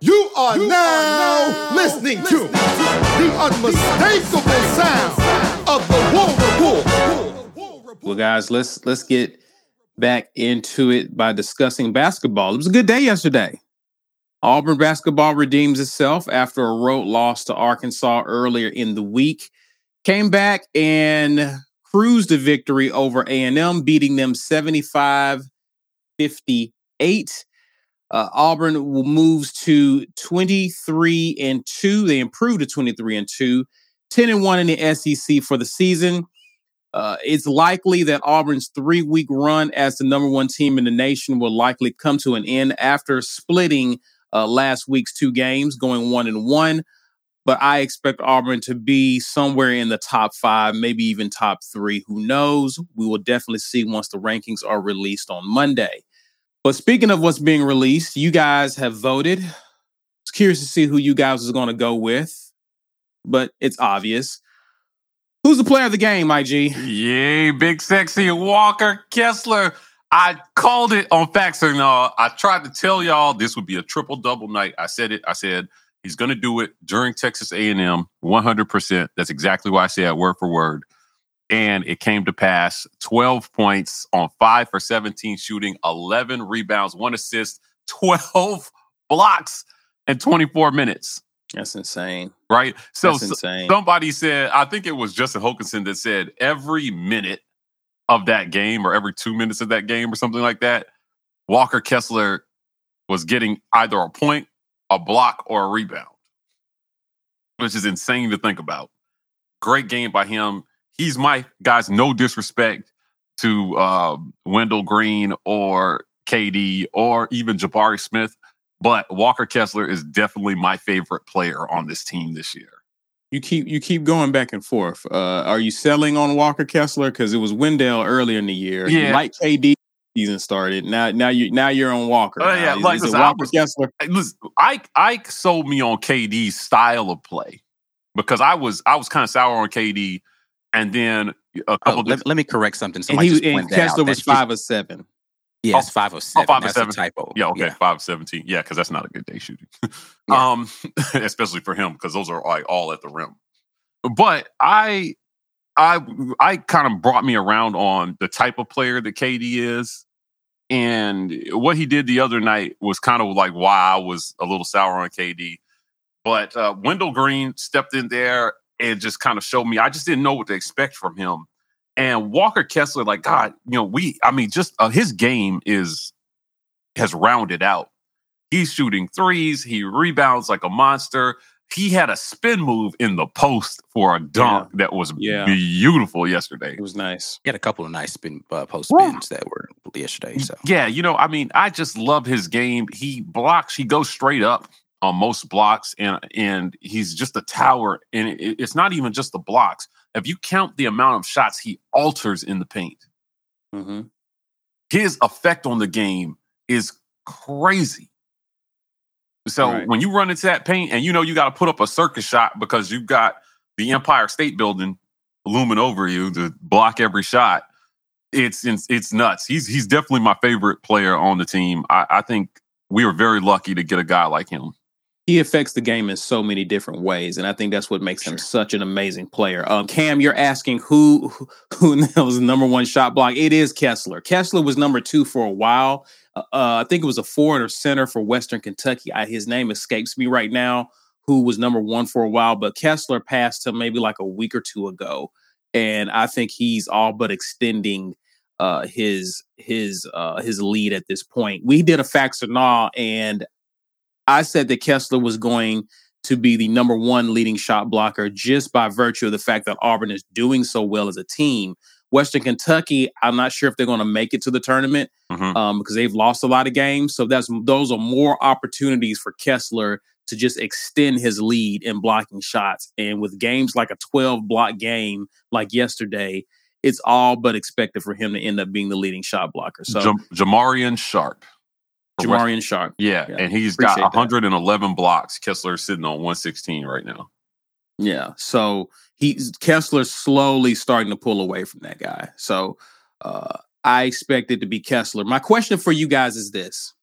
You are, you now, are now listening, listening to, to the unmistakable sound of the War Report. Well, guys, let's let's get back into it by discussing basketball. It was a good day yesterday. Auburn basketball redeems itself after a road loss to Arkansas earlier in the week. Came back and cruised to victory over A&M, beating them 75 58. Uh, Auburn moves to 23 and 2. They improved to 23 and 2, 10 and 1 in the SEC for the season. Uh, it's likely that Auburn's three week run as the number one team in the nation will likely come to an end after splitting uh, last week's two games, going one and one. But I expect Auburn to be somewhere in the top five, maybe even top three. Who knows? We will definitely see once the rankings are released on Monday. But speaking of what's being released, you guys have voted. Curious to see who you guys are going to go with, but it's obvious. Who's the player of the game, IG? Yay, big sexy Walker Kessler. I called it on Facts and No. I tried to tell y'all this would be a triple double night. I said it. I said he's going to do it during Texas A&M, 100%. That's exactly why I said, word for word and it came to pass 12 points on 5 for 17 shooting, 11 rebounds, 1 assist, 12 blocks in 24 minutes. That's insane. Right? So, insane. somebody said, I think it was Justin Hokanson that said every minute of that game or every 2 minutes of that game or something like that, Walker Kessler was getting either a point, a block or a rebound. Which is insane to think about. Great game by him he's my guys. No disrespect to uh, Wendell Green or KD or even Jabari Smith, but Walker Kessler is definitely my favorite player on this team this year. You keep you keep going back and forth. Uh, are you selling on Walker Kessler because it was Wendell earlier in the year? Yeah, like KD season started. Now now you now you're on Walker. Oh uh, yeah, like listen, Walker was, Kessler. Listen, Ike Ike sold me on KD's style of play because I was I was kind of sour on KD and then a couple. Oh, let, let, me correct something. Somebody and, he, and Kessler was five or seven. Yes, oh, five or seven. Oh, five or seven. typo. Yeah, okay, yeah. five seventeen. Yeah, because that's not a good day shooting. yeah. Um, especially for him because those are like all at the rim. But I, I, I kind of brought me around on the type of player that KD is, and what he did the other night was kind of like why I was a little sour on KD. But uh, Wendell Green stepped in there and just kind of showed me. I just didn't know what to expect from him. And Walker Kessler, like God, you know, we, I mean, just uh, his game is has rounded out. He's shooting threes. He rebounds like a monster. He had a spin move in the post for a dunk yeah. that was yeah. beautiful yesterday. It was nice. He had a couple of nice spin uh, post spins that were yesterday. So yeah, you know, I mean, I just love his game. He blocks. He goes straight up on most blocks, and and he's just a tower. And it, it's not even just the blocks. If you count the amount of shots he alters in the paint, mm-hmm. his effect on the game is crazy. So right. when you run into that paint, and you know you got to put up a circus shot because you've got the Empire State Building looming over you to block every shot. It's it's, it's nuts. He's he's definitely my favorite player on the team. I, I think we were very lucky to get a guy like him he affects the game in so many different ways, and I think that's what makes sure. him such an amazing player. Um, Cam, you're asking who who was the number one shot block? It is Kessler. Kessler was number two for a while. Uh, uh, I think it was a forward or center for Western Kentucky. I, his name escapes me right now. Who was number one for a while, but Kessler passed him maybe like a week or two ago, and I think he's all but extending uh, his his uh, his lead at this point. We did a facts or nah, and I said that Kessler was going to be the number one leading shot blocker just by virtue of the fact that Auburn is doing so well as a team. Western Kentucky, I'm not sure if they're going to make it to the tournament mm-hmm. um, because they've lost a lot of games. So that's those are more opportunities for Kessler to just extend his lead in blocking shots. And with games like a 12 block game like yesterday, it's all but expected for him to end up being the leading shot blocker. So Jam- Jamarion Sharp. Jamarion Sharp. Yeah, yeah, and he's Appreciate got 111 that. blocks. Kessler's sitting on 116 right now. Yeah, so he's Kessler's slowly starting to pull away from that guy. So uh, I expect it to be Kessler. My question for you guys is this: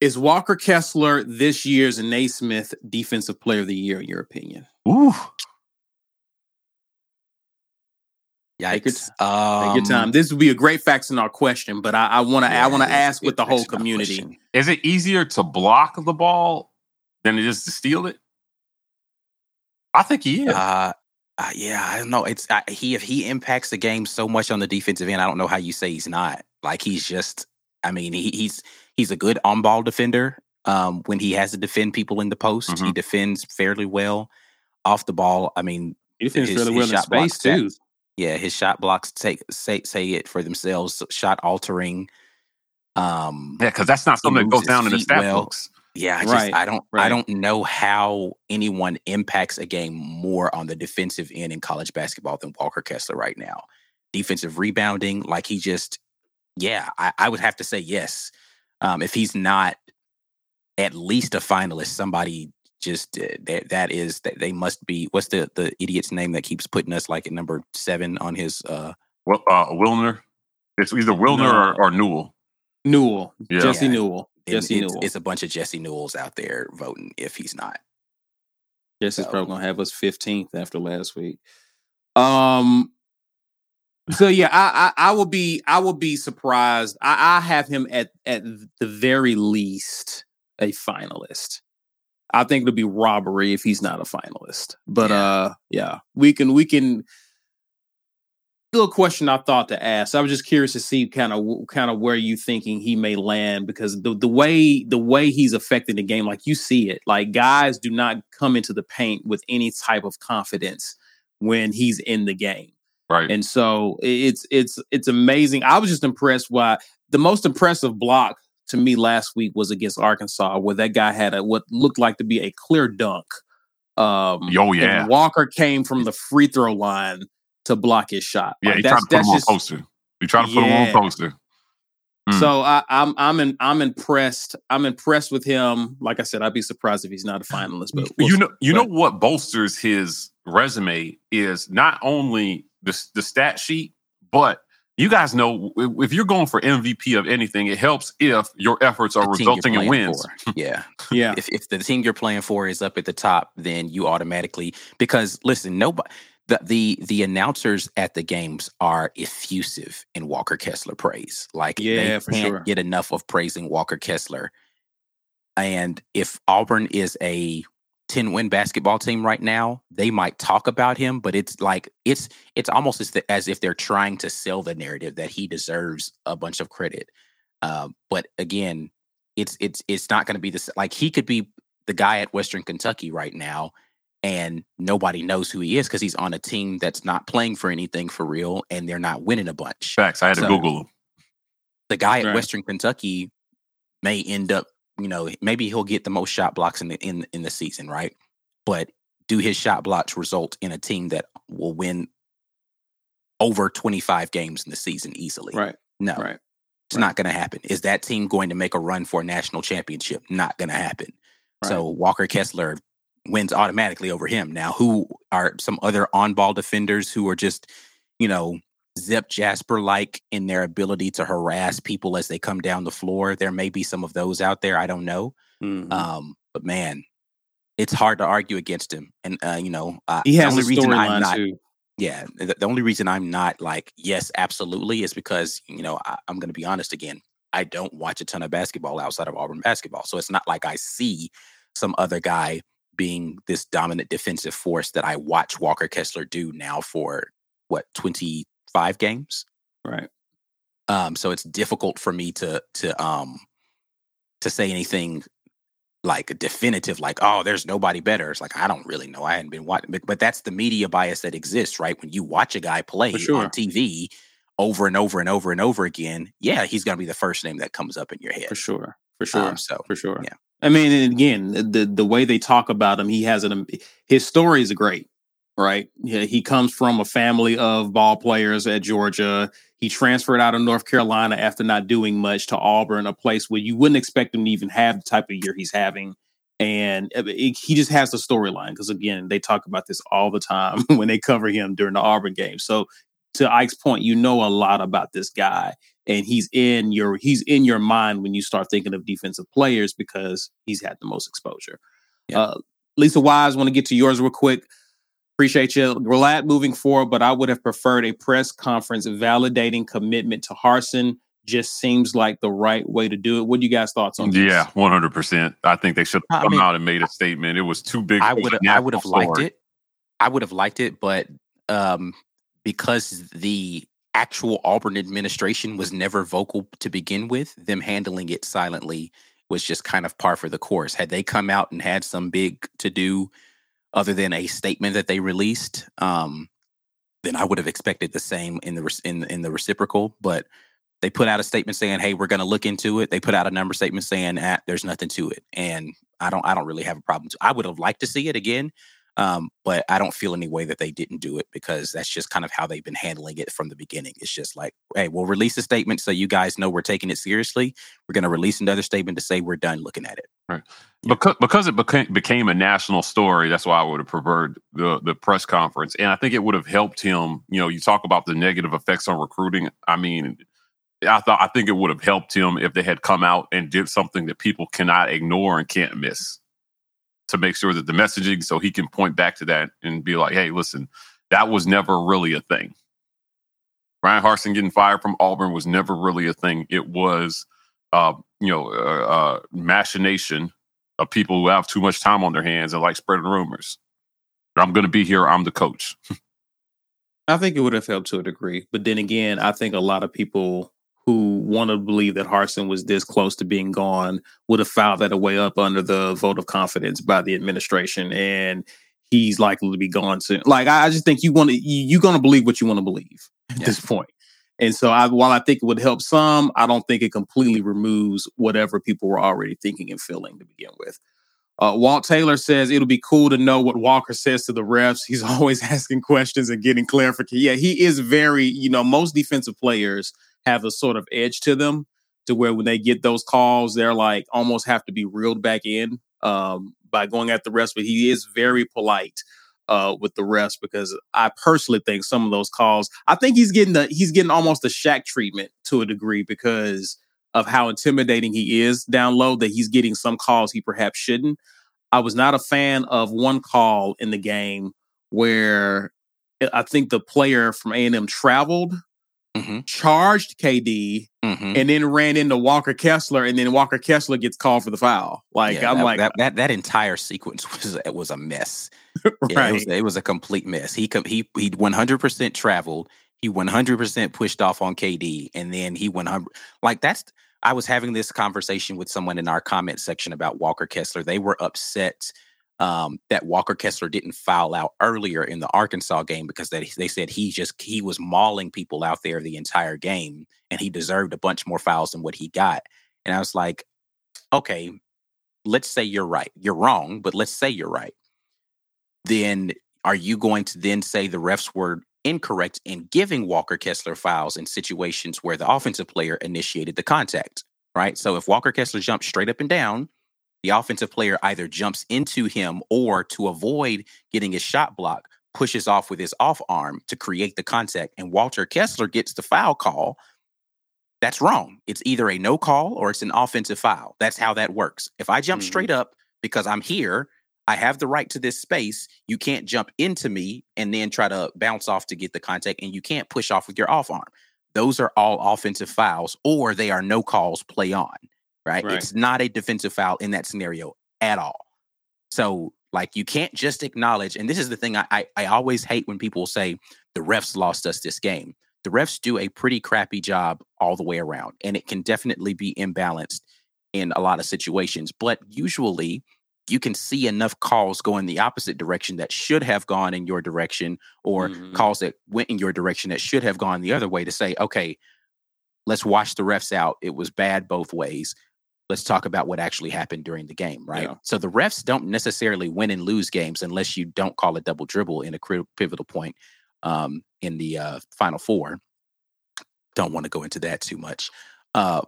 Is Walker Kessler this year's Naismith Defensive Player of the Year, in your opinion? Ooh. Take your, Yikes. Um, take your time. This would be a great facts in our question, but I want to I yeah, want to it is a ask with the whole community. Is it easier to block the ball than it is to steal it? I think he is. Uh, uh, yeah, I don't know. It's I, he if he impacts the game so much on the defensive end. I don't know how you say he's not. Like he's just. I mean, he, he's he's a good on ball defender. Um, when he has to defend people in the post, he Mhm. defends fairly well. Off the ball, I mean, He defends His- really his well in space too. Stats. yeah, his shot blocks take say say it for themselves. Shot altering. Um, yeah, because that's not something that goes down in the feet stat well. books. Yeah, I just Right, I don't right. I don't know how anyone impacts a game more on the defensive end in college basketball than Walker Kessler right now. Defensive rebounding, like he just yeah, I, I would have to say yes. Um, if he's not at least a finalist, somebody just uh, that that is that they must be. What's the the idiot's name that keeps putting us like at number seven on his? uh Well, uh, Wilner. It's either Wilner No. or, or Newell. Newell, Yeah. Jesse Yeah. Newell, and Jesse it's, Newell. it's a bunch of Jesse Newells out there voting if he's not. Jesse's So- probably gonna have us 15th after last week. Um. So yeah, I, I I will be I will be surprised. I, I have him at at the very least a finalist. I think it'll be robbery if he's not a finalist. But Yeah. uh, yeah, we can we can. Still a question I thought to ask. I was just curious to see kind of kind of where you thinking he may land because the the way the way he's affecting the game, like you see it, like guys do not come into the paint with any type of confidence when he's in the game. Right. And so it's it's it's amazing. I was just impressed by the most impressive block to me last week was against Arkansas, where that guy had a what looked like to be a clear dunk. Um, Oh, yeah. and Walker came from the free throw line to block his shot. yeah, Like, he tried to put him on poster. He tried to put him on poster. Mm. So I, I'm I'm in, I'm impressed. I'm impressed with him. Like I said, I'd be surprised if he's not a finalist. But we'll you see. know, you But- know what bolsters his resume is not only the the stat sheet, but you guys know if if you're going for MVP of anything, it helps if your efforts are the team you're resulting in wins. for. Yeah. yeah, if, if the team you're playing for is up at the top, then you automatically because listen, nobody the the the announcers at the games are effusive in Walker Kessler praise. Like Yeah, they for can't sure. get enough of praising Walker Kessler. And if Auburn is a 10 win basketball team right now, they might talk about him, but it's like it's it's almost as, the, as if they're trying to sell the narrative that he deserves a bunch of credit. Um, but again, it's it's it's not going to be this like he could be the guy at Western Kentucky right now and nobody knows who he is because he's on a team that's not playing for anything for real and they're not winning a bunch. Facts. I had to Google him. The guy at Right. Western Kentucky may end up, you know, maybe he'll get the most shot blocks in the in in the season, right? But do his shot blocks result in a team that will win over 25 games in the season easily? right, No. right. It's not going to happen. Is that team going to make a run for a national championship? Not going to happen. So Walker Kessler wins automatically over him. Now, who are some other on ball defenders who are just, you know, Zep Jasper like in their ability to harass people as they come down the floor? There may be some of those out there. I don't know. Mhm. Um, but man, it's hard to argue against him. And, uh, you know, uh, he the has a only reason I'm not too. yeah the, the only reason i'm not like yes absolutely is because you know I, i'm going to be honest again i don't watch a ton of basketball outside of auburn basketball so it's not like i see some other guy being this dominant defensive force that i watch walker kessler do now for what 25 games Right. um so it's difficult for me to to um to say anything like definitive like oh there's nobody better it's like i don't really know i hadn't been watching but, but that's the media bias that exists right when you watch a guy play sure. on tv over and over and over and over again yeah he's going to be the first name that comes up in your head For sure. For sure. Um, so for sure. yeah. I mean, and again, the the way they talk about him, he has an his story is great, right? Yeah, he comes from a family of ball players at Georgia. He transferred out of North Carolina after not doing much to Auburn, a place where you wouldn't expect him to even have the type of year he's having. And it- it- he just has the storyline because again, they talk about this all the time when they cover him during the Auburn game. So to Ike's point, you know a lot about this guy. and he's in your he's in your mind when you start thinking of defensive players because he's had the most exposure. Yeah. Uh, Lisa Wise, want to get to yours real quick. Appreciate you. Glad moving forward, but I would have preferred a press conference validating commitment to Harsin. Just seems like the right way to do it. What do you guys thoughts on this? Yeah, one hundred percent. I think they should have come I mean, out and made a statement. It was too big. I would I would have liked it. I would have liked it, but um, because the actual Auburn administration was never vocal to begin with, them handling it silently was just kind of par for the course. Had they come out and had some big to do other than a statement that they released, um, then I would have expected the same in the in in the reciprocal. But they put out a statement saying, "Hey, we're going to look into it." They put out a number statement saying, ah, "There's nothing to it," and I don't I don't really have a problem. I would have liked to see it again, um, but I don't feel any way that they didn't do it because that's just kind of how they've been handling it from the beginning. It's just like, hey, we'll release a statement so you guys know we're taking it seriously. We're going to release another statement to say we're done looking at it. Right. Because because it became became a national story. That's why I would have preferred the the press conference, and I think it would have helped him. You know, you talk about the negative effects on recruiting. I mean. I thought I think it would have helped him if they had come out and did something that people cannot ignore and can't miss to make sure that the messaging so he can point back to that and be like, hey, listen, that was never really a thing. Ryan Harsin getting fired from Auburn was never really a thing. It was, uh, you know, uh, uh, machination of people who have too much time on their hands and like spreading rumors. I'm going to be here. I'm the coach. I think it would have helped to a degree, but then again, I think a lot of people who want to believe that Harsin was this close to being gone would have filed that away up under the vote of confidence by the administration, and he's likely to be gone soon. Like I just think you want to you, are going to believe what you want to believe at yeah. this point. And so, I, while I think it would help some, I don't think it completely removes whatever people were already thinking and feeling to begin with. Uh, Walt Taylor says it'll be cool to know what Walker says to the refs. He's always asking questions and getting clarification. Yeah, he is very, you know, most defensive players have a sort of edge to them to where when they get those calls, they're like almost have to be reeled back in um, by going at the refs. But he is very polite uh, with the refs because I personally think some of those calls, I think he's getting the he's getting almost a Shaq treatment to a degree because of how intimidating he is down low. That he's getting some calls he perhaps shouldn't. I was not a fan of one call in the game where I think the player from A and M traveled mm-hmm. charged KD, mm-hmm. and then ran into Walker Kessler, and then Walker Kessler gets called for the foul. Like yeah, I'm that, like that, that, that entire sequence was it was a mess. right, yeah, it, was, it, was, a complete mess. He he he 100 percent traveled. He 100 percent pushed off on KD, and then he 100 like that's. I was having this conversation with someone in our comment section about Walker Kessler. They were upset um, that Walker Kessler didn't foul out earlier in the Arkansas game because they, they said he just he was mauling people out there the entire game and he deserved a bunch more fouls than what he got. And I was like, okay, let's say you're right. You're wrong, but let's say you're right. Then are you going to then say the refs were incorrect in giving Walker Kessler fouls in situations where the offensive player initiated the contact? Right. So if Walker Kessler jumped straight up and down the offensive player either jumps into him or to avoid getting his shot block, pushes off with his off arm to create the contact. And Walker Kessler gets the foul call. That's wrong. It's either a no call or it's an offensive foul. That's how that works. If I jump mm-hmm. straight up because I'm here, I have the right to this space. You can't jump into me and then try to bounce off to get the contact, and you can't push off with your off arm. Those are all offensive fouls, or they are no calls play on right? right? It's not a defensive foul in that scenario at all. So, like, you can't just acknowledge, and this is the thing I, I, I always hate when people say the refs lost us this game. The refs do a pretty crappy job all the way around, and it can definitely be imbalanced in a lot of situations. But usually, you can see enough calls go in the opposite direction that should have gone in your direction, or mm-hmm. calls that went in your direction that should have gone the other way to say, okay, let's wash the refs out. It was bad both ways let's talk about what actually happened during the game, right? Yeah. So the refs don't necessarily win and lose games unless you don't call a double dribble in a pivotal point um, in the uh, final four. Don't want to go into that too much. Uh,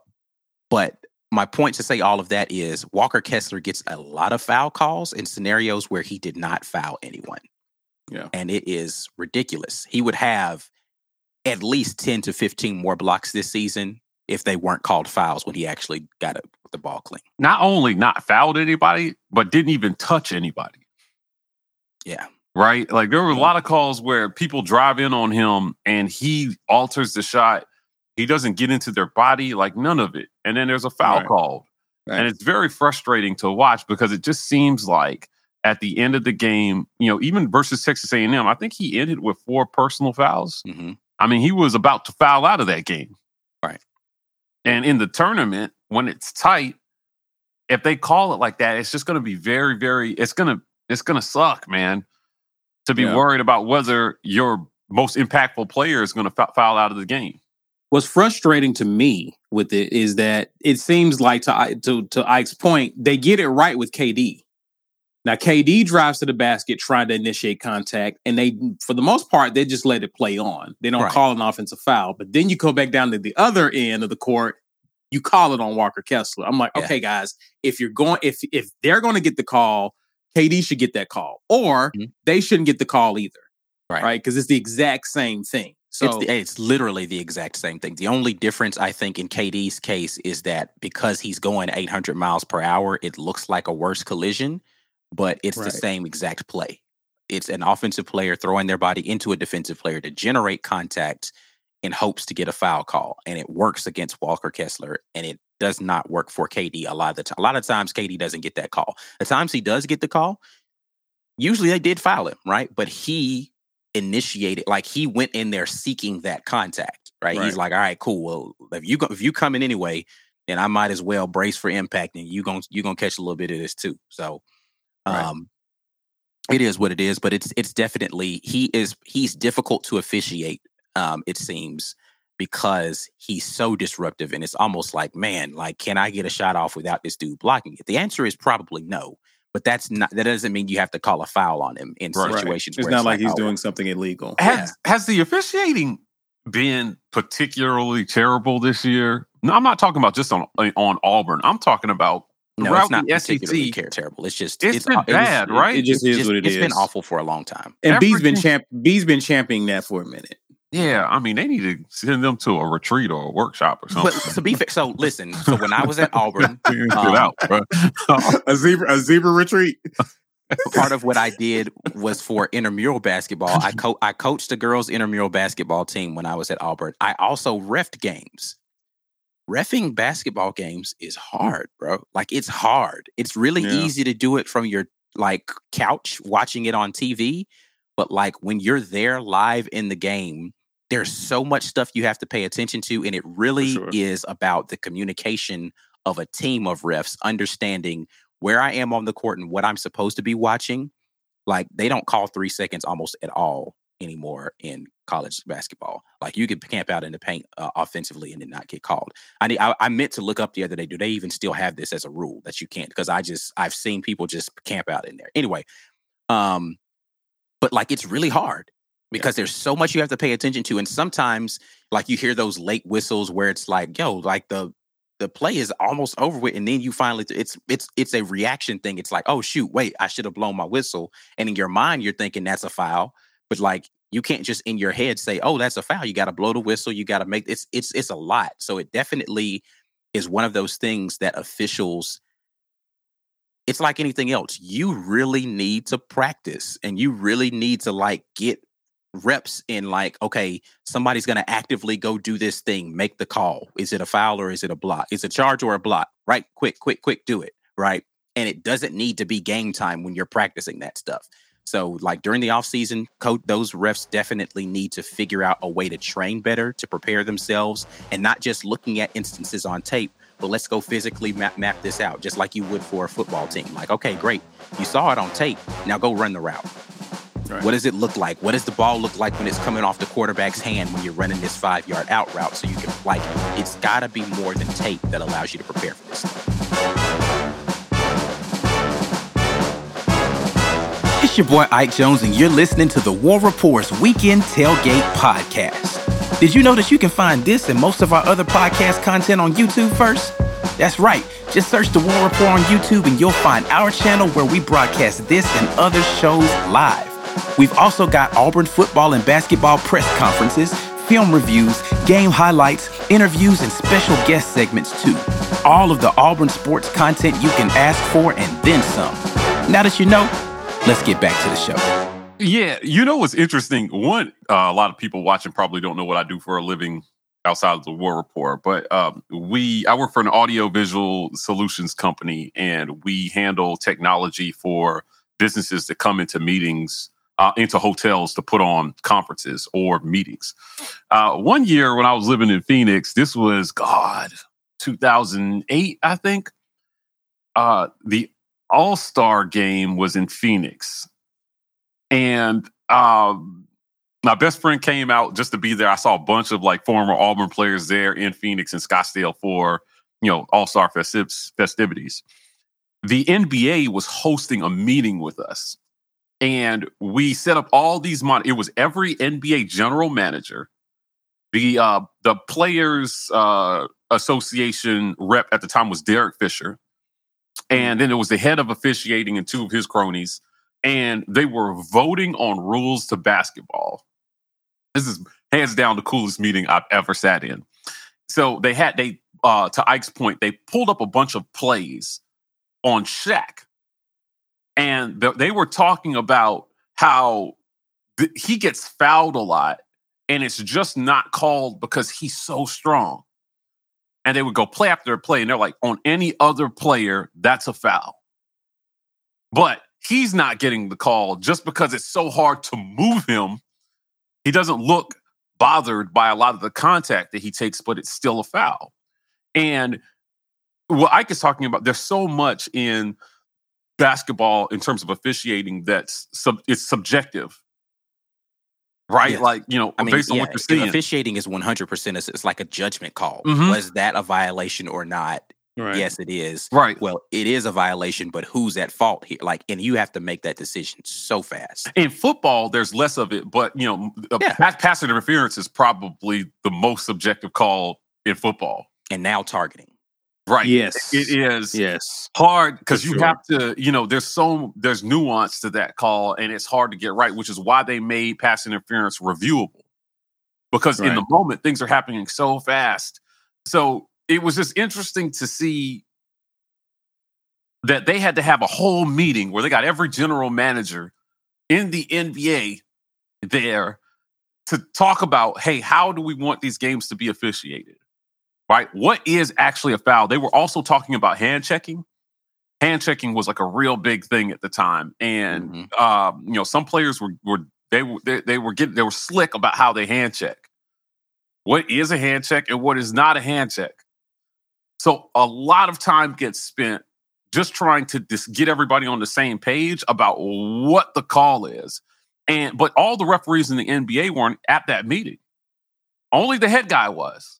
but my point to say all of that is Walker Kessler gets a lot of foul calls in scenarios where he did not foul anyone. Yeah. And it is ridiculous. He would have at least 10 to 15 more blocks this season if they weren't called fouls when he actually got the ball clean. Not only not fouled anybody, but didn't even touch anybody. Yeah. Right? Like there were a lot of calls where people drive in on him and he alters the shot. He doesn't get into their body, like none of it. And then there's a foul Right. called. Right. And it's very frustrating to watch because it just seems like at the end of the game, you know, even versus Texas A&M, I think he ended with four personal fouls. hmm I mean, he was about to foul out of that game. Right. And in the tournament, when it's tight, if they call it like that, it's just going to be very, very. It's gonna, it's gonna suck, man. To be Yeah. worried about whether your most impactful player is going to f- foul out of the game. What's frustrating to me with it is that it seems like to to to Ike's point, they get it right with KD. Now KD drives to the basket trying to initiate contact, and they, for the most part, they just let it play on. They don't Right. call an offensive foul. But then you go back down to the other end of the court, you call it on Walker Kessler. I'm like, Yeah. okay, guys, if you're going, if if they're going to get the call, KD should get that call, or Mhm. they shouldn't get the call either, Right. right? Because it's the exact same thing. So it's, the- it's literally the exact same thing. The only difference I think in KD's case is that because he's going 800 miles per hour, it looks like a worse collision, but it's the same exact play. It's an offensive player throwing their body into a defensive player to generate contact in hopes to get a foul call, and it works against Walker Kessler, and it does not work for KD a lot of the time. A lot of times, KD doesn't get that call. The times he does get the call, usually they did foul him, right? But he initiated, like he went in there seeking that contact, right? He's like, all right, cool. Well, if you go, if you come in anyway, then I might as well brace for impact, and you going you gonna catch a little bit of this too. So, Right. um, it is what it is, but it's it's definitely he is he's difficult to officiate. Um, it seems because he's so disruptive, and it's almost like, man, like, can I get a shot off without this dude blocking it? The answer is probably no, but that's not that doesn't mean you have to call a foul on him in Right. situations. It's where not like he's oh, doing something illegal. Has has the officiating been particularly terrible this year? No, I'm not talking about just on on Auburn. I'm talking about No, throughout it's not the particularly SEC. care terrible. It's just It's been it was- bad, right? It just it's is just- what it it's is. It's been awful for a long time. And B's been champ. B's been championing that for a minute. Yeah, I mean, they need to send them to a retreat or a workshop or something. But something. to be fair, so listen. So when I was at Auburn, um, out, a zebra, a zebra retreat. part of what I did was for intramural basketball. I co- I coached the girls intramural basketball team when I was at Auburn. I also refed games. Refing basketball games is hard, bro. Like it's hard. It's really Yeah. easy to do it from your like couch watching it on TV, but like when you're there live in the game, there's so much stuff you have to pay attention to and it really sure. is about the communication of a team of refs understanding where I am on the court and what I'm supposed to be watching, like they don't call three seconds almost at all anymore in college basketball. Like you can camp out in the paint uh, offensively and then not get called. I need. I, I meant to look up the other day. Do they even still have this as a rule that you can't? Because I just I've seen people just camp out in there. Anyway, um, but like it's really hard because there's so much you have to pay attention to, and sometimes like you hear those late whistles where it's like, yo, like the the play is almost over with, and then you finally it's it's it's a reaction thing. It's like, oh shoot, wait, I should have blown my whistle, and in your mind you're thinking that's a foul, but like you can't just in your head say, oh, that's a foul. You got to blow the whistle. You got to make it's it's it's a lot. So it definitely is one of those things that officials. It's like anything else. You really need to practice, and you really need to like get reps in like okay somebody's going to actively go do this thing make the call. Is it a foul or is it a block? Is it a charge or a block? Right quick quick quick do it. Right? And it doesn't need to be game time when you're practicing that stuff. So like during the off season coach those refs definitely need to figure out a way to train better to prepare themselves and not just looking at instances on tape but let's go physically map, map this out just like you would for a football team. Like okay great. You saw it on tape. Now go run the route Right. what does it look like? What does the ball look like when it's coming off the quarterback's hand when you're running this five yard out route? So you can, like, it? It's got to be more than tape that allows you to prepare for this. It's your boy Ike Jones, and you're listening to the War Report's Weekend Tailgate Podcast. Did you know that you can find this and most of our other podcast content on YouTube first? That's right. Just search the War Report on YouTube and you'll find our channel where we broadcast this and other shows live. We've also got Auburn football and basketball press conferences, film reviews, game highlights, interviews, and special guest segments too. All of the Auburn sports content you can ask for and then some. Now that you know, let's get back to the show. Yeah, you know what's interesting? One, uh, a lot of people watching probably don't know what I do for a living outside of the War Report, but um, we I work for an audiovisual solutions company, and we handle technology for businesses that come into meetings. Uh, into hotels to put on conferences or meetings. Uh, one year when I was living in Phoenix, this was God, 2008, I think. Uh, the All Star game was in Phoenix, and um, my best friend came out just to be there. I saw a bunch of like former Auburn players there in Phoenix and Scottsdale for you know All Star festiv- festivities. The NBA was hosting a meeting with us, and we set up all these. Mon- it was every NBA general manager, the uh, the players uh, association rep at the time was Derek Fisher, and then it was the head of officiating and two of his cronies and they were voting on rules to basketball. This is hands down the coolest meeting I've ever sat in. So they had they uh to Ike's point, they pulled up a bunch of plays on Shaq, and th- they were talking about how th- he gets fouled a lot, and it's just not called because he's so strong. And they would go play after play, and they're like, on any other player, that's a foul. But he's not getting the call just because it's so hard to move him. He doesn't look bothered by a lot of the contact that he takes, but it's still a foul. And what Ike is talking about, there's so much in basketball in terms of officiating that's sub, it's subjective. Right, like you know, I mean, based on yeah, what you're seeing. officiating is 100%. It's, it's like a judgment call. Mhm. Was that a violation or not? Right. Yes, it is. Right. Well, it is a violation, but who's at fault here? Like, and you have to make that decision so fast. in football, there's less of it, but you know, Yeah. pass, pass interference is probably the most subjective call in football. And now targeting. Right. Yes. It is Yes. hard because you sure. have to, you know, there's so there's nuance to that call, and it's hard to get right, which is why they made pass interference reviewable. Because in the moment, things are happening so fast. So it was just interesting to see that they had to have a whole meeting where they got every general manager in the NBA there to talk about, hey, how do we want these games to be officiated? Right? What is actually a foul? They were also talking about hand checking. Hand checking was like a real big thing at the time, and Mhm. um, you know some players were were they were they, they were getting they were slick about how they hand check. What is a hand check and what is not a hand check? So a lot of time gets spent just trying to just get everybody on the same page about what the call is. And but all the referees in the NBA weren't at that meeting. Only the head guy was.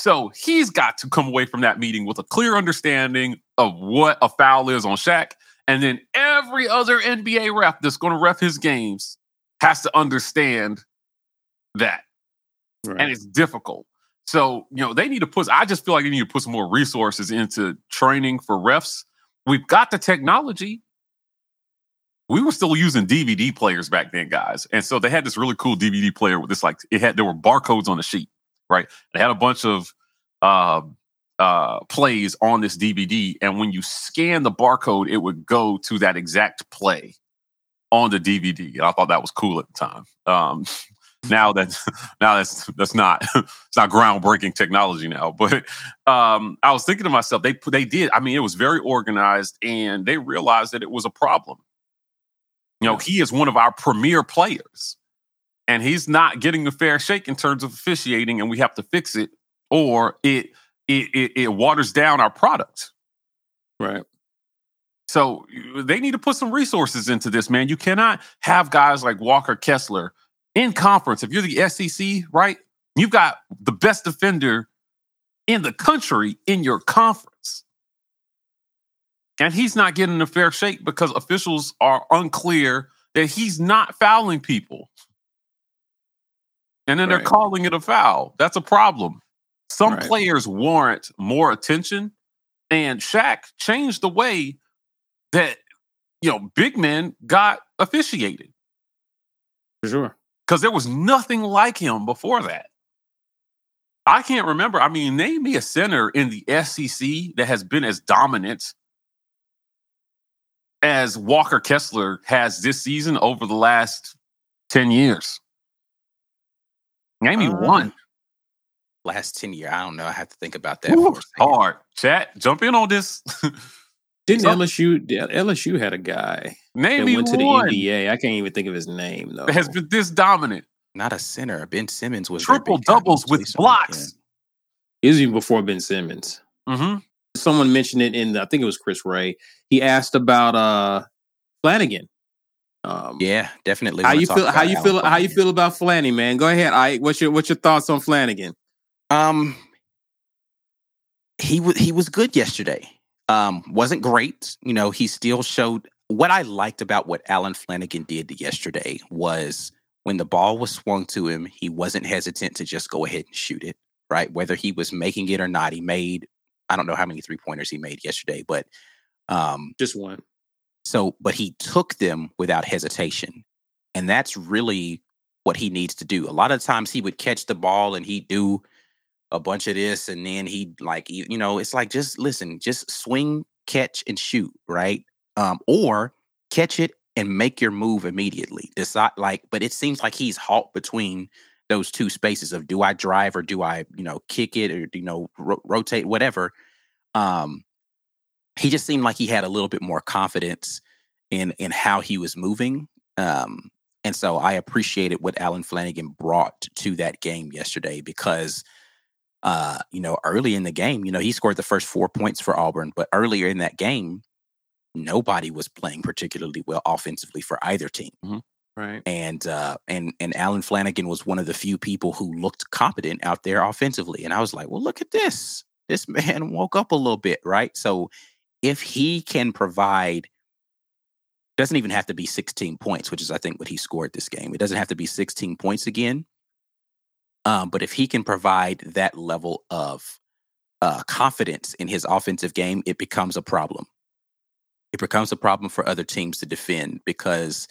So he's got to come away from that meeting with a clear understanding of what a foul is on Shaq. And then every other NBA ref that's going to ref his games has to understand that Right. and it's difficult. So, you know, they need to put, I just feel like they need to put some more resources into training for refs. We've got the technology. We were still using DVD players back then, guys. And so they had this really cool DVD player with this, like, it had, there were barcodes on the sheet, right? They had a bunch of uh, uh, plays on this DVD. And when you scan the barcode, it would go to that exact play on the DVD. And I thought that was cool at the time. Um, now that's now that's that's not it's not groundbreaking technology now but um i was thinking to myself they they did i mean it was very organized and they realized that it was a problem you know he is one of our premier players and he's not getting a fair shake in terms of officiating and we have to fix it or it it it, it waters down our product Right. so they need to put some resources into this, man. You cannot have guys like Walker Kessler in conference. If you're the SEC, right? You've got the best defender in the country in your conference. And he's not getting a fair shake because officials are unclear that he's not fouling people. And then they're calling it a foul. That's a problem. Some Right. players warrant more attention. And Shaq changed the way that you know big men got officiated For sure. because there was nothing like him before that. I can't remember. I mean, name me a center in the SEC that has been as dominant as Walker Kessler has this season over the last 10 years. Name me Uh, one. Last 10 year. I don't know. I have to think about that. Ooh, for a second. hard. Chat, jump in on this. Didn't So- LSU LSU had a guy Name that me went to the one NBA? I can't even think of his name though. that has been this dominant. Not a center. Ben Simmons was Triple doubles with blocks. It was even before Ben Simmons. hmm Someone mentioned it in I think it was Chris Ray. He asked about uh Flanagan. Um, Yeah, definitely. How you feel? How you feel? How you feel about Flanny, man? Go ahead. I what's your what's your thoughts on Flanagan? Um, he was he was good yesterday. Um, wasn't great. You know, he still showed what I liked about what Allen Flanagan did yesterday was when the ball was swung to him, he wasn't hesitant to just go ahead and shoot it. Right, whether he was making it or not, he made. I don't know how many three pointers he made yesterday, but um, Just one. So, but he took them without hesitation. And that's really what he needs to do. A lot of times he would catch the ball and he'd do a bunch of this and then he'd like, you know, it's like just listen, just swing, catch, and shoot, right? Um, or catch it and make your move immediately. Decide like, but it seems like he's halt between those two spaces of do I drive or do I, you know, kick it or you know, ro- rotate, whatever. Um, he just seemed like he had a little bit more confidence in in how he was moving. Um, and so I appreciated what Allen Flanagan brought to that game yesterday because uh, you know, early in the game, you know, he scored the first four points for Auburn, but earlier in that game, nobody was playing particularly well offensively for either team. Right. And uh and and Allen Flanagan was one of the few people who looked competent out there offensively. And I was like, well, look at this. This man woke up a little bit, right? So if he can provide doesn't even have to be 16 points, which is I think what he scored this game. It doesn't have to be 16 points again. Um, but if he can provide that level of uh, confidence in his offensive game, it becomes a problem. It becomes a problem for other teams to defend because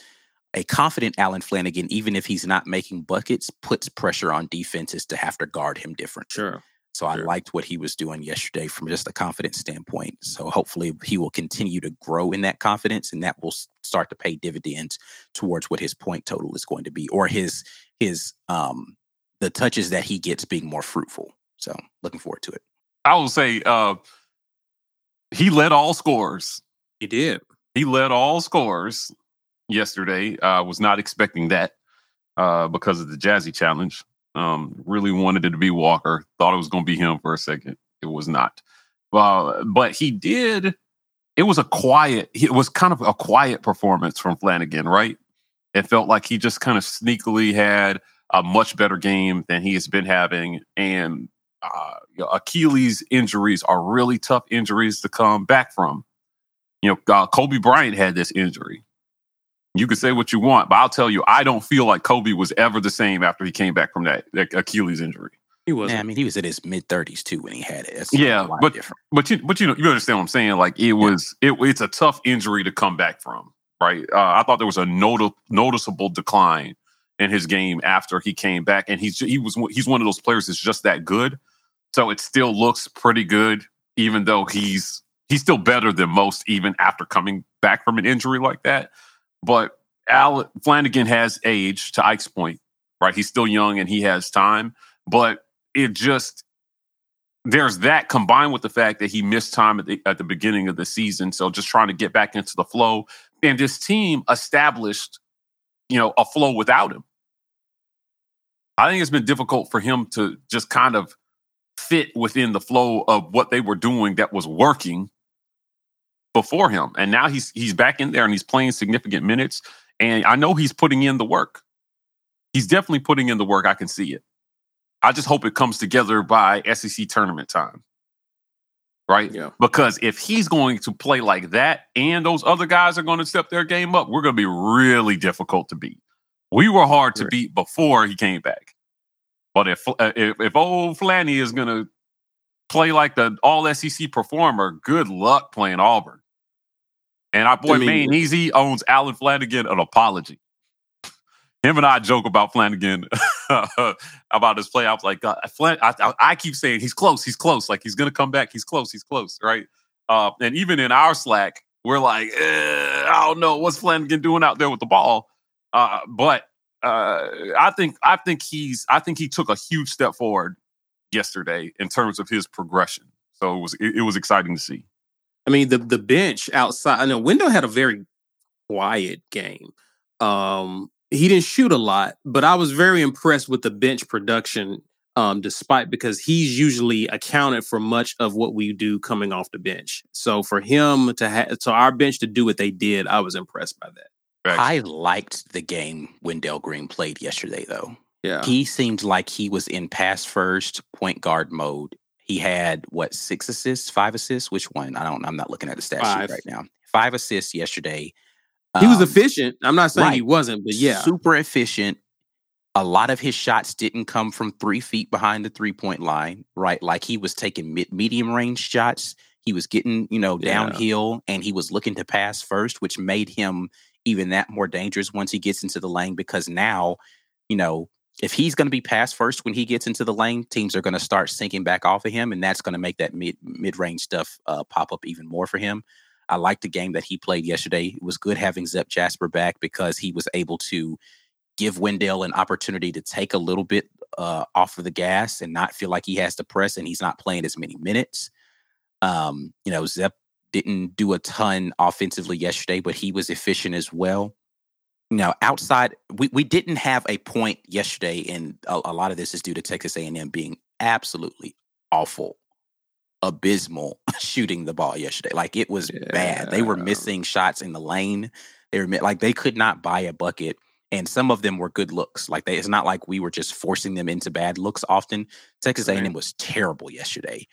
a confident Allen Flanagan, even if he's not making buckets, puts pressure on defenses to have to guard him different. Sure. So I liked what he was doing yesterday from just a confidence standpoint. So hopefully he will continue to grow in that confidence and that will start to pay dividends towards what his point total is going to be or his his um the touches that he gets being more fruitful. So looking forward to it. I will say uh, he led all scores. He did. He led all scores yesterday. I was not expecting that uh, because of the Jazzy challenge. Um, really wanted it to be Walker. Thought it was going to be him for a second. It was not. Uh, but he did. It was a quiet. It was kind of a quiet performance from Flanagan, right? It felt like he just kind of sneakily had a much better game than he has been having, and uh, Achilles injuries are really tough injuries to come back from. You know, uh, Kobe Bryant had this injury. You can say what you want, but I'll tell you, I don't feel like Kobe was ever the same after he came back from that, that Achilles injury. He was. Yeah, I mean he was in his mid thirties too when he had it. It's Yeah, but- different. But you, but you know, you understand what I'm saying? Like it was, it, it's a tough injury to come back from, right? Uh, I thought there was a noti- noticeable decline in his game after he came back, and he's he was he's one of those players that's just that good. So it still looks pretty good, even though he's he's still better than most, even after coming back from an injury like that. But Al Flanagan has age to Ike's point, right? He's still young and he has time, but it just there's that combined with the fact that he missed time at the at the beginning of the season. So just trying to get back into the flow. And this team established, you know, a flow without him. I think it's been difficult for him to just kind of fit within the flow of what they were doing that was working before him. And now he's he's back in there and he's playing significant minutes. And I know he's putting in the work. He's definitely putting in the work. I can see it. I just hope it comes together by SEC tournament time. Right? Yeah. Because if he's going to play like that and those other guys are going to step their game up, we're going to be really difficult to beat. We were hard to Right. beat before he came back. But if uh, if, if old Flanny is going to play like the all SEC performer, good luck playing Auburn. And our boy I mean- Maine Easy owns Allen Flanagan an apology. him and I joke about Flanagan about his play. I was like, God, Flan- I, I, I, keep saying he's close, he's close. Like he's gonna come back. He's close, he's close, right? Uh, and even in our Slack, we're like, eh, I don't know what's Flanagan doing out there with the ball. Uh, but uh, I think I think he's I think he took a huge step forward yesterday in terms of his progression. So it was it, it was exciting to see. I mean, the the bench outside. I know Wendell had a very quiet game. Um, he didn't shoot a lot, but I was very impressed with the bench production. Um, despite because he's usually accounted for much of what we do coming off the bench. So for him to have, so our bench to do what they did, I was impressed by that. I liked the game Wendell Green played yesterday, though. Yeah. He seemed like he was in pass first point guard mode. He had what six assists, five assists? Which one? I don't. I'm not looking at the stat Five. sheet right now. Five assists yesterday. He was Um, efficient. I'm not saying he wasn't, but yeah. super efficient. A lot of his shots didn't come from three feet behind the three point line, right? Like he was taking mid medium range shots. He was getting, you know, Yeah. downhill and he was looking to pass first, which made him even that more dangerous once he gets into the lane because now, you know, if he's going to be pass first when he gets into the lane, teams are going to start sinking back off of him, and that's going to make that mid mid range stuff uh, pop up even more for him. I like the game that he played yesterday. It was good having Zep Jasper back because he was able to give Wendell an opportunity to take a little bit uh, off of the gas and not feel like he has to press and he's not playing as many minutes. Um, you know, Zep didn't do a ton offensively yesterday, but he was efficient as well. Now, outside, we, we didn't have a point yesterday, and a, a lot of this is due to Texas A&M being absolutely awful, abysmal shooting the ball yesterday. Like it was bad. They were missing shots in the lane. They were like they could not buy a bucket, and some of them were good looks. Like they, it's not like we were just forcing them into bad looks. Often, Texas A&M was terrible yesterday.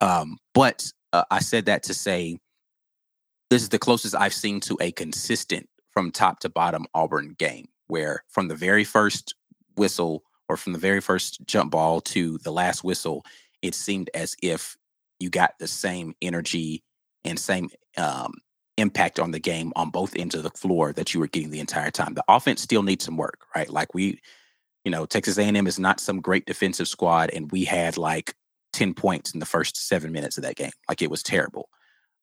Um, but uh, I said that to say this is the closest I've seen to a consistent from top to bottom Auburn game, where from the very first whistle or from the very first jump ball to the last whistle, it seemed as if you got the same energy and same um, impact on the game on both ends of the floor that you were getting the entire time. The offense still needs some work, right? Like we, you know, Texas A&M is not some great defensive squad, and we had like ten points in the first seven minutes of that game. Like it was terrible.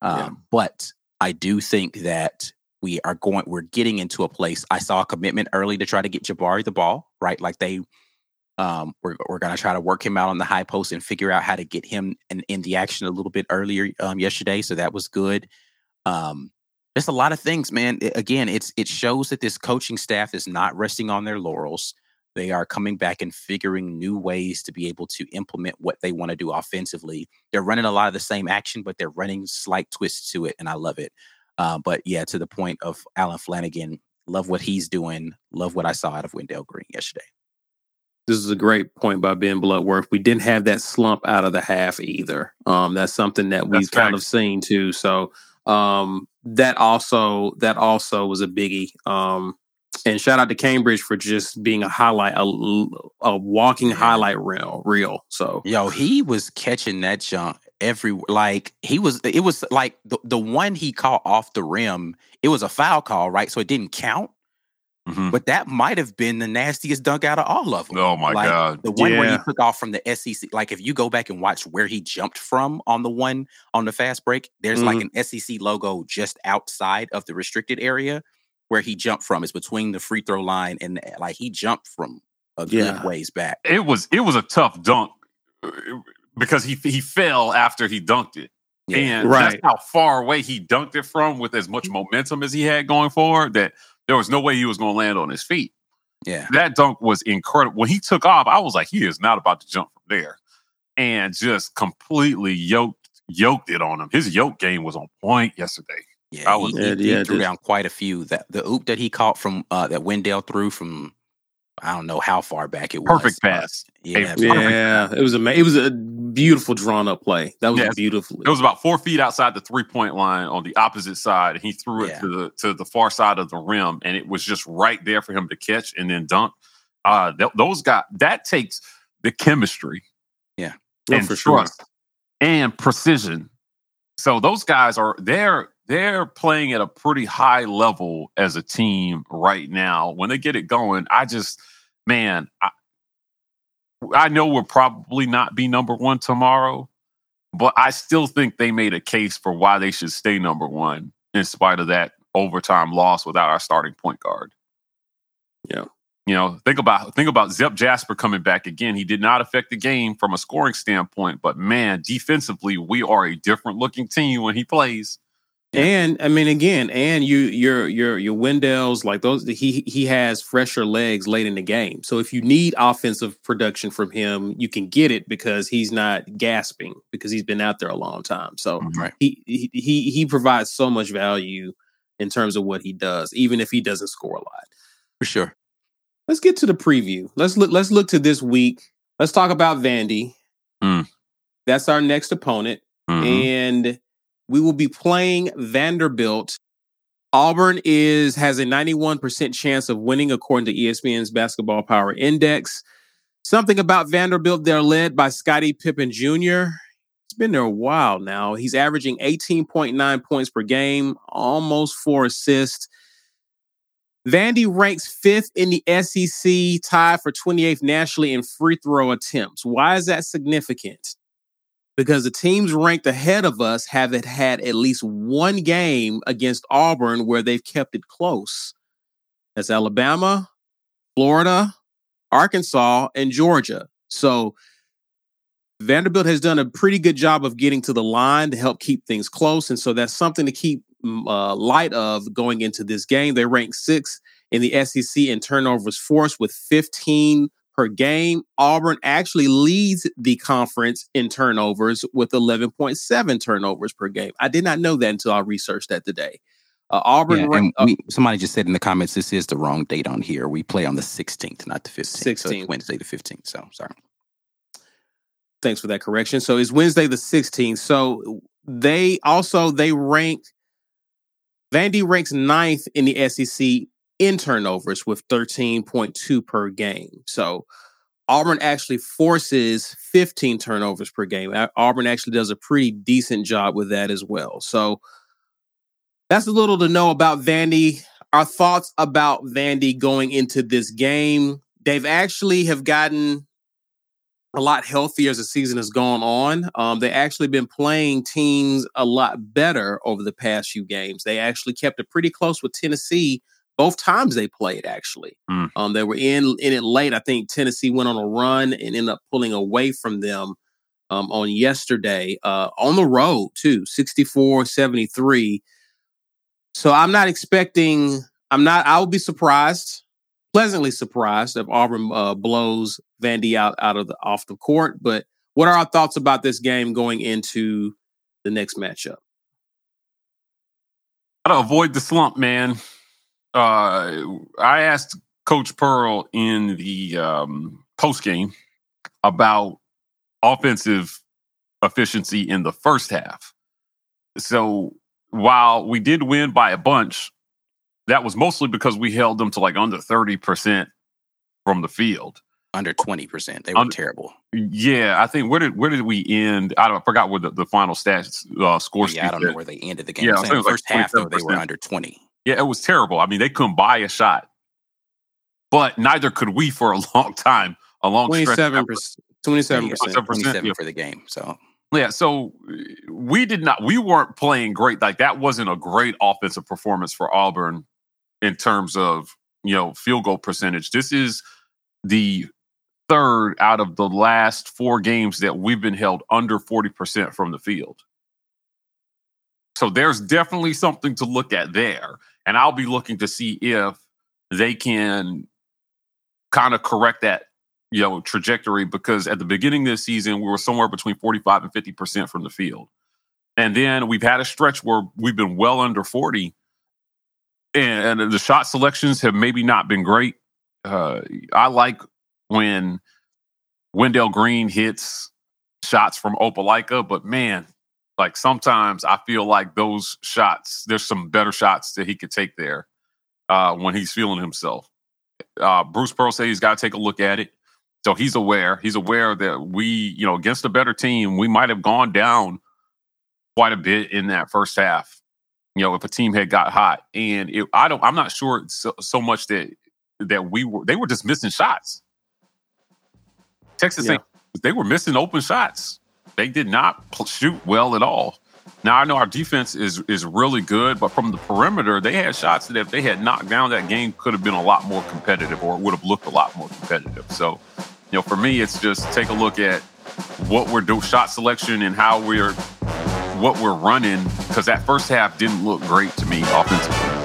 Um, Yeah. But I do think that we are going. We're getting into a place. I saw a commitment early to try to get Jabari the ball, right? Like they um, we're we're gonna try to work him out on the high post and figure out how to get him in, in the action a little bit earlier um, yesterday. So that was good. Um, there's a lot of things, man. I- again, it's it shows that this coaching staff is not resting on their laurels. They are coming back and figuring new ways to be able to implement what they want to do offensively. They're running a lot of the same action, but they're running slight twists to it, and I love it. Uh, but yeah, to the point of Allen Flanagan, love what he's doing. Love what I saw out of Wendell Green yesterday. this is a great point by Ben Bloodworth. We didn't have that slump out of the half either. Um, that's something that we've kind of seen too. So um, that also that also was a biggie. Um, and shout out to Cambridge for just being a highlight, a, a walking highlight reel. real. So Yo, he was catching that junk every like he was it was like the, the one he caught off the rim, it was a foul call, right? So it didn't count, Mhm. but that might have been the nastiest dunk out of all of them. Oh my Like, god! The one where he took off from the SEC, like if you go back and watch where he jumped from on the one on the fast break, there's like an SEC logo just outside of the restricted area where he jumped from. It's between the free throw line and like he jumped from a good Yeah. ways back. It was it was a tough dunk because he he fell after he dunked it. Yeah. And Right. that's how far away he dunked it from with as much momentum as he had going forward that there was no way he was going to land on his feet. Yeah. That dunk was incredible. When he took off, I was like, he is not about to jump from there. And just completely yoked yoked it on him. His yoke game was on point yesterday. Yeah, I was- he, Yeah, he yeah, threw just- down quite a few. That the oop that he caught from uh, that Wendell threw from I don't know how far back it was. Perfect Uh, pass. yeah, Perfect. yeah, it was a it was a beautiful drawn up play. That was Yes. beautiful. It was about four feet outside the three point line on the opposite side, and he threw it Yeah. to the to the far side of the rim, and it was just right there for him to catch and then dunk. Uh, th- those guys that takes the chemistry yeah, and for sure. and precision. So those guys are they're they're playing at a pretty high level as a team right now. When they get it going, I just, man, I, I know we'll probably not be number one tomorrow, but I still think they made a case for why they should stay number one in spite of that overtime loss without our starting point guard. Yeah. You know, think about think about Zep Jasper coming back again. He did not affect the game from a scoring standpoint, but man, defensively, we are a different looking team when he plays. And I mean, again, and you, your, your, your Wendell's like those. He he has fresher legs late in the game. So if you need offensive production from him, you can get it because he's not gasping because he's been out there a long time. So Right. he he he, he provides so much value in terms of what he does, even if he doesn't score a lot. For sure. Let's get to the preview. Let's look. Let's look to this week. Let's talk about Vandy. Mm. That's our next opponent, Mhm. and we will be playing Vanderbilt. Auburn is has a 91% chance of winning according to ESPN's Basketball Power Index. Something about Vanderbilt, they're led by Scottie Pippen Jr. It's been there a while now. He's averaging 18.9 points per game, almost four assists. Vandy ranks fifth in the SEC, tied for 28th nationally in free throw attempts. Why is that significant? Because the teams ranked ahead of us have had at least one game against Auburn where they've kept it close. That's Alabama, Florida, Arkansas, and Georgia. So Vanderbilt has done a pretty good job of getting to the line to help keep things close. And so that's something to keep mm, uh, light of going into this game. They rank sixth in the SEC in turnovers forced with 15 per game. Auburn actually leads the conference in turnovers with 11.7 turnovers per game. I did not know that until I researched that today. Uh, Auburn Yeah, rank- uh, we, somebody just said in the comments, this is the wrong date on here. We play on the 16th, not the 15th. So 16th. it's Wednesday the 15th. So sorry. thanks for that correction. So it's Wednesday the 16th. So they also they rank Vandy ranks ninth in the SEC in turnovers with 13.2 per game. So Auburn actually forces 15 turnovers per game. Auburn actually does a pretty decent job with that as well. So that's a little to know about Vandy. Our thoughts about Vandy going into this game. They've actually have gotten a lot healthier as the season has gone on. Um, they actually been playing teams a lot better over the past few games. They actually kept it pretty close with Tennessee both times they played. Actually, Mm. um, they were in in it late. I think Tennessee went on a run and ended up pulling away from them um, on yesterday uh, on the road too, 64-73. So I'm not expecting. I'm not. I would be surprised pleasantly surprised if Auburn uh, blows Vandy out out of the off the court. But what are our thoughts about this game going into the next matchup? How to avoid the slump, man. Uh, I asked Coach Pearl in the um, post game about offensive efficiency in the first half. So while we did win by a bunch, that was mostly because we held them to like under 30% from the field. Under 20%. They were Under- terrible. Yeah, I think where did where did we end? I, don't, I forgot what the, the final stats uh, score. yeah, I don't know where they ended the game. Yeah, I'm I saying think it like first half, though, they were under 20. Yeah, it was terrible. I mean, they couldn't buy a shot, but neither could we for a long time. A long stretch. 27 percent. 27 percent 27%, 27 yeah. for the game. So Yeah, so we did not. We weren't playing great. Like that wasn't a great offensive performance for Auburn in terms of you know field goal percentage. This is the third out of the last four games that we've been held under forty percent from the field. So there's definitely something to look at there, and I'll be looking to see if they can kind of correct that you know trajectory because at the beginning of this season we were somewhere between 45 and 50 percent from the field. And then we've had a stretch where we've been well under 40 and, and the shot selections have maybe not been great. Uh, i like when wendell green hits shots from opelika but man like sometimes i feel like those shots there's some better shots that he could take there uh, when he's feeling himself uh, bruce pearl said he's got to take a look at it so he's aware. He's aware that we, you know, against a better team, we might have gone down quite a bit in that first half. You know, if a team had got hot, and it, I don't, I'm not sure so, so much that that we were they were just missing shots. Texas Yeah. they were missing open shots. They did not shoot well at all. Now I know our defense is is really good, but from the perimeter, they had shots that if they had knocked down, that game could have been a lot more competitive, or it would have looked a lot more competitive. So, you know, for me, it's just take a look at what we're doing, shot selection, and how we're what we're running, because that first half didn't look great to me offensively.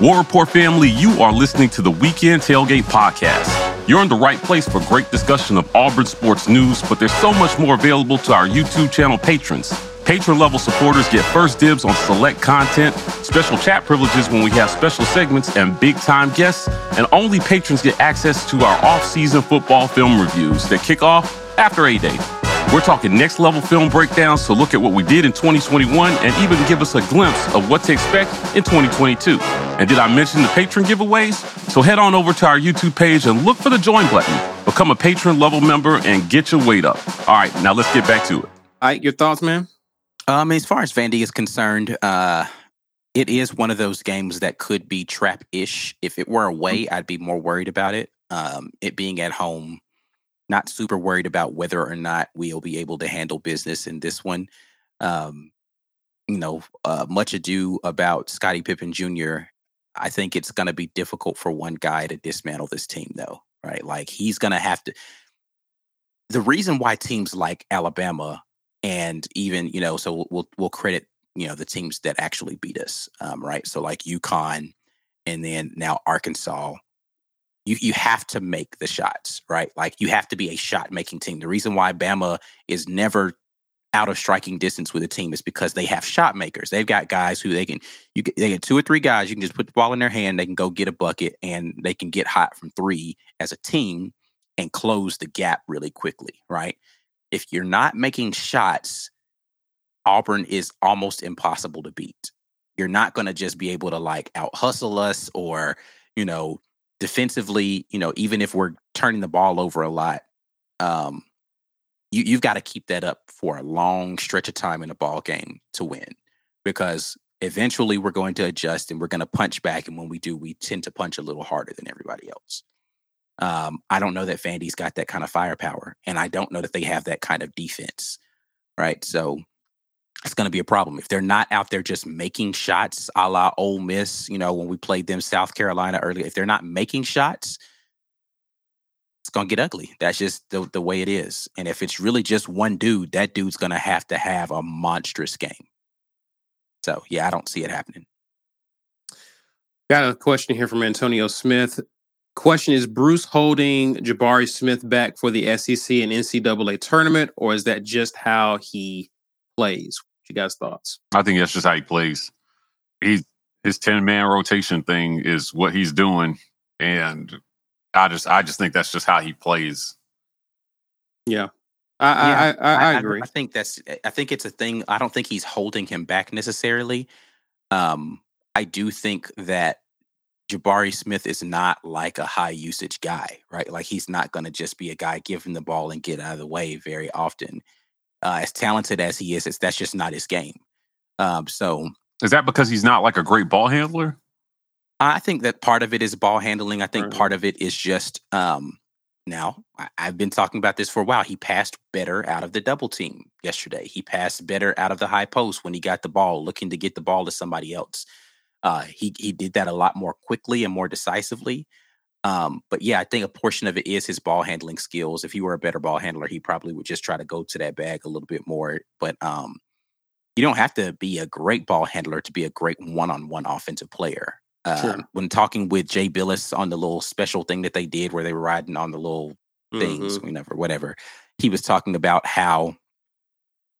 War Report family, you are listening to the Weekend Tailgate Podcast. You're in the right place for great discussion of Auburn sports news, but there's so much more available to our YouTube channel patrons. Patron level supporters get first dibs on select content, special chat privileges when we have special segments, and big time guests. And only patrons get access to our off season football film reviews that kick off after A Day. We're talking next level film breakdowns to look at what we did in 2021 and even give us a glimpse of what to expect in 2022. And did I mention the patron giveaways? So head on over to our YouTube page and look for the join button. Become a patron level member and get your weight up. All right, now let's get back to it. All right, your thoughts, man? Um, as far as Vandy is concerned, uh, it is one of those games that could be trap-ish. If it were away, I'd be more worried about it. Um, it being at home, not super worried about whether or not we'll be able to handle business in this one. Um, you know, uh, much ado about Scottie Pippen Jr. I think it's going to be difficult for one guy to dismantle this team, though, right? Like he's going to have to. The reason why teams like Alabama and even you know, so we'll we'll, credit you know the teams that actually beat us, um, right? So like UConn, and then now Arkansas. You you have to make the shots, right? Like you have to be a shot making team. The reason why Bama is never out of striking distance with a team is because they have shot makers. They've got guys who they can you they get two or three guys you can just put the ball in their hand, they can go get a bucket and they can get hot from 3 as a team and close the gap really quickly, right? If you're not making shots, Auburn is almost impossible to beat. You're not going to just be able to like out hustle us or, you know, defensively, you know, even if we're turning the ball over a lot, um, you, you've got to keep that up for a long stretch of time in a ball game to win because eventually we're going to adjust and we're going to punch back. And when we do, we tend to punch a little harder than everybody else. Um, I don't know that Vandy's got that kind of firepower, and I don't know that they have that kind of defense, right? So it's going to be a problem if they're not out there just making shots, a la Ole Miss. You know, when we played them South Carolina earlier, if they're not making shots, it's going to get ugly. That's just the, the way it is. And if it's really just one dude, that dude's going to have to have a monstrous game. So yeah, I don't see it happening. Got a question here from Antonio Smith. Question is Bruce holding Jabari Smith back for the SEC and NCAA tournament, or is that just how he plays? What you guys' thoughts? I think that's just how he plays. He his ten man rotation thing is what he's doing, and I just I just think that's just how he plays. Yeah. I, Yeah, I, I, I agree. I, think that's. I think it's a thing. I don't think he's holding him back necessarily. Um, I do think that Jabari Smith is not like a high usage guy, right? Like he's not going to just be a guy give him the ball and get out of the way very often. Uh, as talented as he is, it's, that's just not his game. Um, so Is that because he's not like a great ball handler? I think that part of it is ball handling. I think Right. part of it is just um now I, I've been talking about this for a while. He passed better out of the double team yesterday. He passed better out of the high post when he got the ball, looking to get the ball to somebody else. Uh he he did that a lot more quickly and more decisively. Um, but yeah, I think a portion of it is his ball handling skills. If he were a better ball handler, he probably would just try to go to that bag a little bit more. But um, you don't have to be a great ball handler to be a great one-on-one offensive player. Sure. Um, when talking with Jay Bilas on the little special thing that they did where they were riding on the little things, Mhm. whatever, whatever, he was talking about how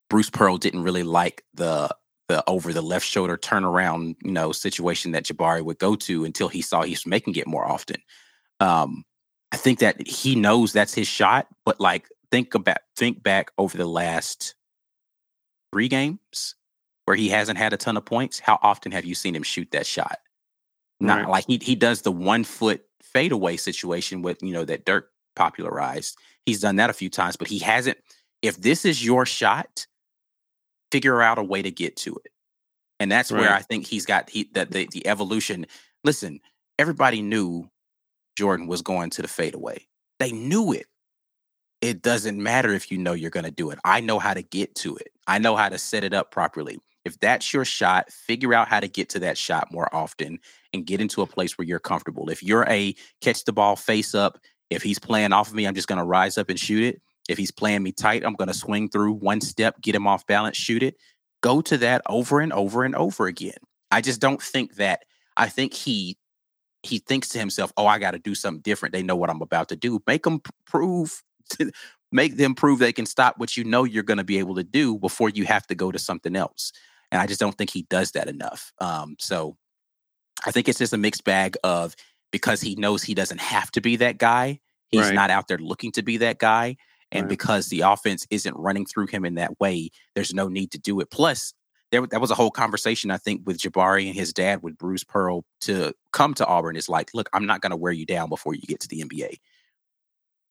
Bruce Pearl didn't really like the the over the left shoulder turnaround, you know, situation that Jabari would go to until he saw he's making it more often. Um, I think that he knows that's his shot, but like think about think back over the last three games where he hasn't had a ton of points. How often have you seen him shoot that shot? Not Right. like he he does the one foot fadeaway situation with you know that Dirk popularized. He's done that a few times, but he hasn't. If this is your shot, figure out a way to get to it. And that's where I think he's got he that the, the evolution. Listen, everybody knew Jordan was going to the fadeaway. They knew it. It doesn't matter if you know you're going to do it. I know how to get to it. I know how to set it up properly. If that's your shot, figure out how to get to that shot more often and get into a place where you're comfortable. If you're a catch the ball face up, if he's playing off of me, I'm just going to rise up and shoot it. If he's playing me tight, I'm going to swing through one step, get him off balance, shoot it. Go to that over and over and over again. I just don't think that. I think he he thinks to himself, "Oh, I got to do something different. They know what I'm about to do. Make them prove, make them prove they can stop what you know you're going to be able to do before you have to go to something else." And I just don't think he does that enough. Um, so I think it's just a mixed bag of because he knows he doesn't have to be that guy. He's Right. not out there looking to be that guy. And Right. because the offense isn't running through him in that way, there's no need to do it. Plus, there that was a whole conversation I think with Jabari and his dad with Bruce Pearl to come to Auburn. Is like, look, I'm not going to wear you down before you get to the NBA.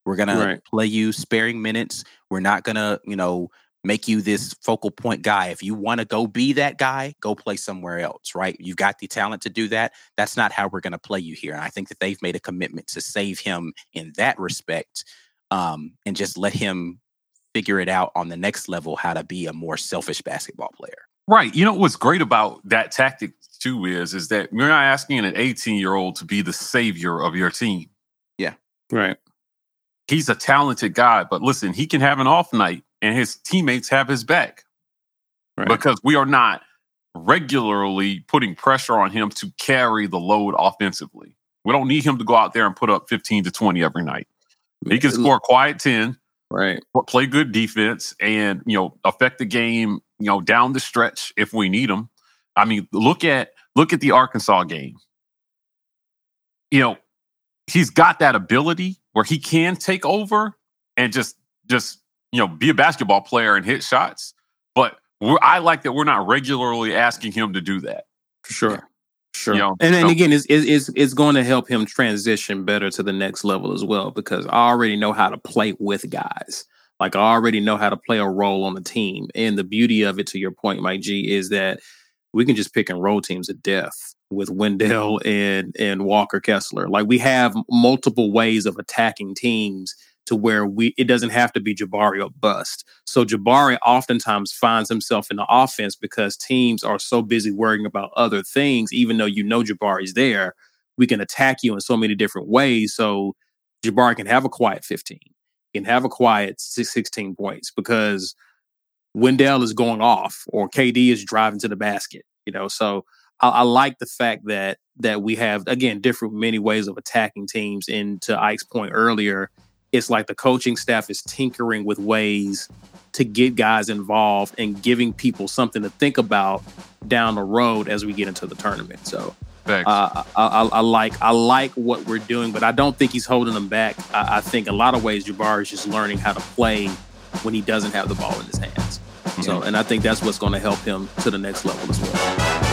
We're gonna play you sparing minutes. We're not gonna, you know, make you this focal point guy. If you want to go be that guy, go play somewhere else, right? You've got the talent to do that. That's not how we're going to play you here. And I think that they've made a commitment to save him in that respect um, and just let him figure it out on the next level how to be a more selfish basketball player. Right. You know what's great about that tactic too is is that you're not asking an 18 year old to be the savior of your team. Yeah. Right. He's a talented guy, but listen, he can have an off night and his teammates have his back Right. because we are not regularly putting pressure on him to carry the load offensively. We don't need him to go out there and put up 15 to 20 every night. He can score a quiet 10, Right. play good defense and you know affect the game you know down the stretch if we need them i mean look at look at the arkansas game you know he's got that ability where he can take over and just just you know be a basketball player and hit shots but we're, i like that we're not regularly asking him to do that For sure. Sure. You know, and then so- again, it's, it's it's it's going to help him transition better to the next level as well because I already know how to play with guys. Like I already know how to play a role on the team. And the beauty of it, to your point, Mike G, is that we can just pick and roll teams to death with Wendell and and Walker Kessler. Like we have multiple ways of attacking teams to where we it doesn't have to be Jabari or bust. So Jabari oftentimes finds himself in the offense because teams are so busy worrying about other things, even though you know Jabari's there. We can attack you in so many different ways. So Jabari can have a quiet 15, can have a quiet 16 points because Wendell is going off or KD is driving to the basket. You know, so I, I like the fact that that we have again different many ways of attacking teams. And to Ike's point earlier, it's like the coaching staff is tinkering with ways to get guys involved and giving people something to think about down the road as we get into the tournament. So Facts. uh, I, I, I like I like what we're doing, but I don't think he's holding them back. I, I think a lot of ways Jabari is just learning how to play when he doesn't have the ball in his hands. So, and I think that's what's going to help him to the next level as well.